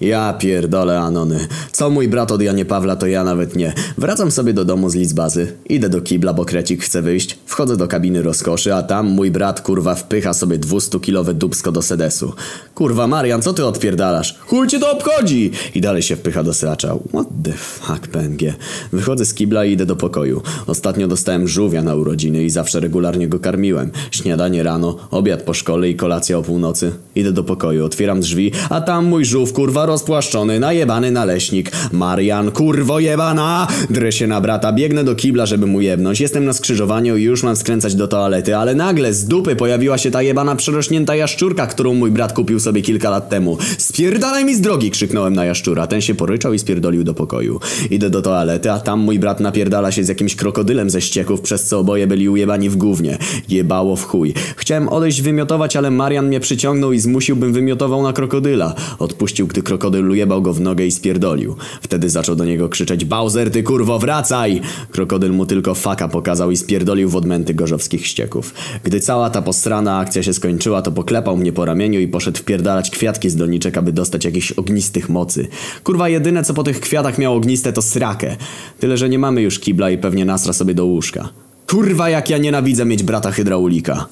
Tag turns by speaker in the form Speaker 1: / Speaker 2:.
Speaker 1: Ja pierdolę Anony. Co mój brat od Janie Pawla, to ja nawet nie. Wracam sobie do domu z Lidzbazy. Idę do kibla, bo krecik chce wyjść. Wchodzę do kabiny rozkoszy, a tam mój brat kurwa wpycha sobie 200-kilowe dubsko do sedesu. Kurwa Marian, co ty odpierdalasz? Chuj cię to obchodzi! I dalej się wpycha do sracza. What the fuck, PNG? Wychodzę z kibla i idę do pokoju. Ostatnio dostałem żółwia na urodziny i zawsze regularnie go karmiłem. Śniadanie rano, obiad po szkole i kolacja o północy. Idę do pokoju, otwieram drzwi, a tam mój żółw kurwa rozpłaszczony, najebany naleśnik. Marian, kurwo jebana! Drę się na brata, biegnę do kibla, żeby mu jebnąć. Jestem na skrzyżowaniu i już mam skręcać do toalety, ale nagle z dupy pojawiła się ta jebana przerośnięta jaszczurka, którą mój brat kupił sobie kilka lat temu. Spierdalaj mi z drogi! krzyknąłem na jaszczura. Ten się poryczał i spierdolił do pokoju. Idę do toalety, a tam mój brat napierdala się z jakimś krokodylem ze ścieków, przez co oboje byli ujebani w gównie. Jebało w chuj. Chciałem odejść wymiotować, ale Marian mnie przyciągnął i zmusił, bym wymiotował na krokodyla. Odpuścił, gdy krokodyl ujebał go w nogę i spierdolił. Wtedy zaczął do niego krzyczeć Bowser, ty kurwo, wracaj! Krokodyl mu tylko faka pokazał i spierdolił w odmęty gorzowskich ścieków. Gdy cała ta posrana akcja się skończyła, to poklepał mnie po ramieniu i poszedł wpierdalać kwiatki z doniczek, aby dostać jakichś ognistych mocy. Kurwa, jedyne co po tych kwiatach miało ogniste to srakę. Tyle, że nie mamy już kibla i pewnie nasra sobie do łóżka. Kurwa, jak ja nienawidzę mieć brata hydraulika.